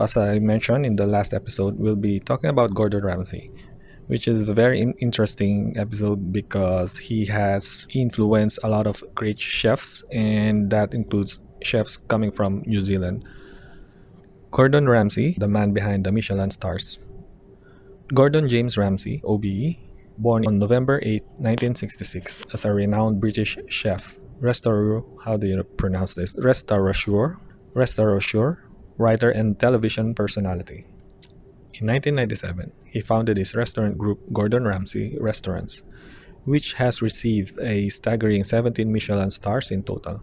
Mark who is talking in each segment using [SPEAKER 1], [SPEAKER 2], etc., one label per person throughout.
[SPEAKER 1] as I mentioned in the last episode, we'll be talking about Gordon Ramsay, which is a very interesting episode because he has influenced a lot of great chefs, and that includes chefs coming from New Zealand. Gordon Ramsay, the man behind the Michelin stars. Gordon James Ramsay, OBE, born on November 8, 1966, as a renowned British chef, restaurateur, how do you pronounce this? Restaurateur, restaurateur, writer, and television personality. In 1997, he founded his restaurant group Gordon Ramsay Restaurants, which has received a staggering 17 Michelin stars in total.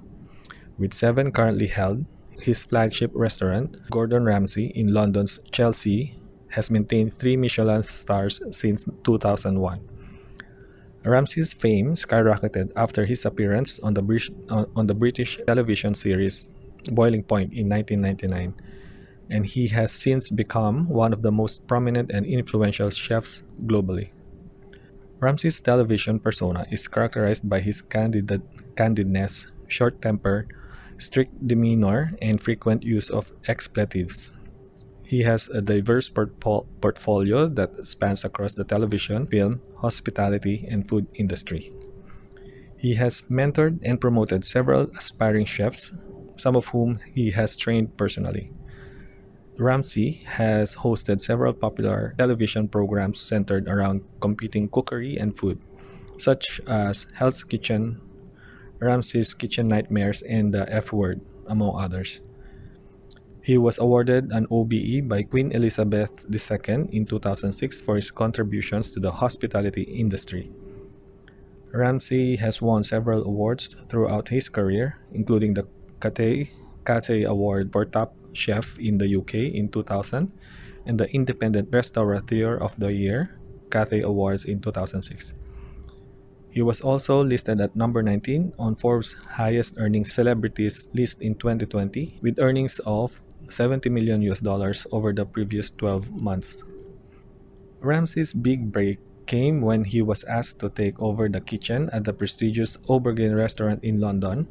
[SPEAKER 1] With seven currently held, his flagship restaurant, Gordon Ramsay in London's Chelsea, has maintained three Michelin stars since 2001. Ramsay's fame skyrocketed after his appearance on the, British, on the British television series Boiling Point in 1999, and he has since become one of the most prominent and influential chefs globally. Ramsay's television persona is characterized by his candid- candidness, short temper, strict demeanor, and frequent use of expletives. He has a diverse portfo- portfolio that spans across the television, film, hospitality, and food industry. He has mentored and promoted several aspiring chefs, some of whom he has trained personally. Ramsay has hosted several popular television programs centered around competing cookery and food, such as Hell's Kitchen, Ramsay's Kitchen Nightmares, and The F Word, among others. He was awarded an OBE by Queen Elizabeth II in 2006 for his contributions to the hospitality industry. Ramsay has won several awards throughout his career, including the Cathay Cathay Award for Top Chef in the UK in 2000 and the Independent Restaurateur of the Year Cathay Awards in 2006. He was also listed at number 19 on Forbes' highest earning celebrities list in 2020 with earnings of 70 million US dollars over the previous 12 months. Ramsay's big break came when he was asked to take over the kitchen at the prestigious Aubergine restaurant in London.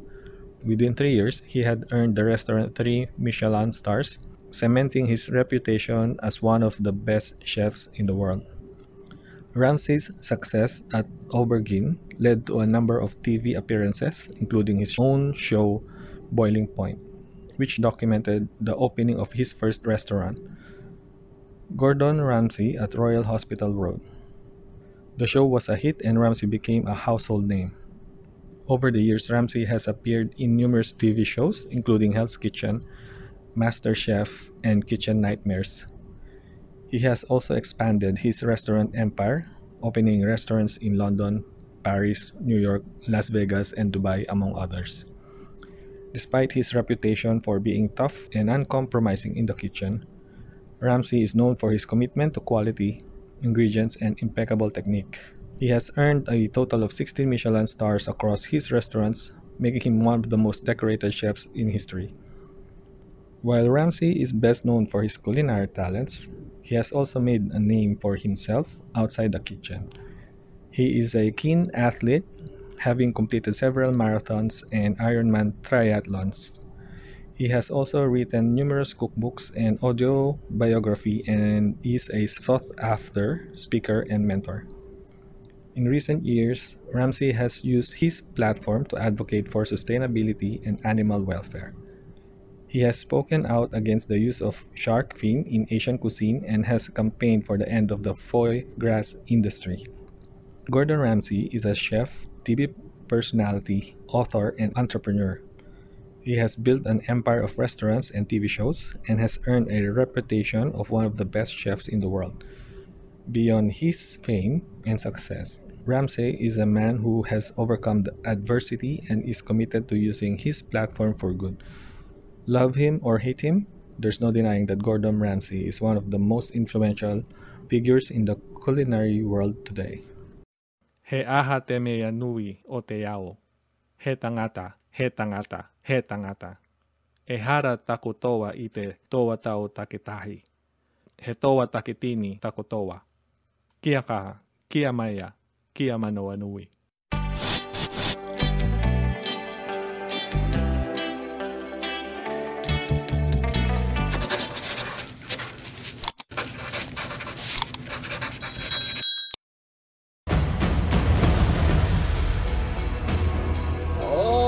[SPEAKER 1] Within three years, he had earned the restaurant three Michelin stars, cementing his reputation as one of the best chefs in the world. Ramsay's success at Aubergine led to a number of TV appearances, including his own show, Boiling Point, which documented the opening of his first restaurant, Gordon Ramsay at Royal Hospital Road. The show was a hit and Ramsay became a household name. Over the years, Ramsay has appeared in numerous TV shows, including Hell's Kitchen, MasterChef, and Kitchen Nightmares. He has also expanded his restaurant empire, opening restaurants in London, Paris, New York, Las Vegas, and Dubai, among others. Despite his reputation for being tough and uncompromising in the kitchen, Ramsay is known for his commitment to quality, ingredients, and impeccable technique. He has earned a total of 16 Michelin stars across his restaurants, making him one of the most decorated chefs in history. While Ramsay is best known for his culinary talents, he has also made a name for himself outside the kitchen. He is a keen athlete, having completed several marathons and Ironman triathlons. He has also written numerous cookbooks and audio biography and is a sought after speaker and mentor. In recent years, Ramsay has used his platform to advocate for sustainability and animal welfare. He has spoken out against the use of shark fin in Asian cuisine and has campaigned for the end of the foie gras industry. Gordon Ramsay is a chef, TV personality, author, and entrepreneur. He has built an empire of restaurants and TV shows and has earned a reputation of one of the best chefs in the world. Beyond his fame and success, Ramsay is a man who has overcome adversity and is committed to using his platform for good. Love him or hate him, there's no denying that Gordon Ramsay is one of the most influential figures in the culinary world today.
[SPEAKER 2] He aha te mea nui o te ao. He tangata, he tangata, he tangata. E hara taku toa i te toa tau takitahi. He toa takitini taku toa. Kia kaha, kia maia, Kiamano Anui. Oh,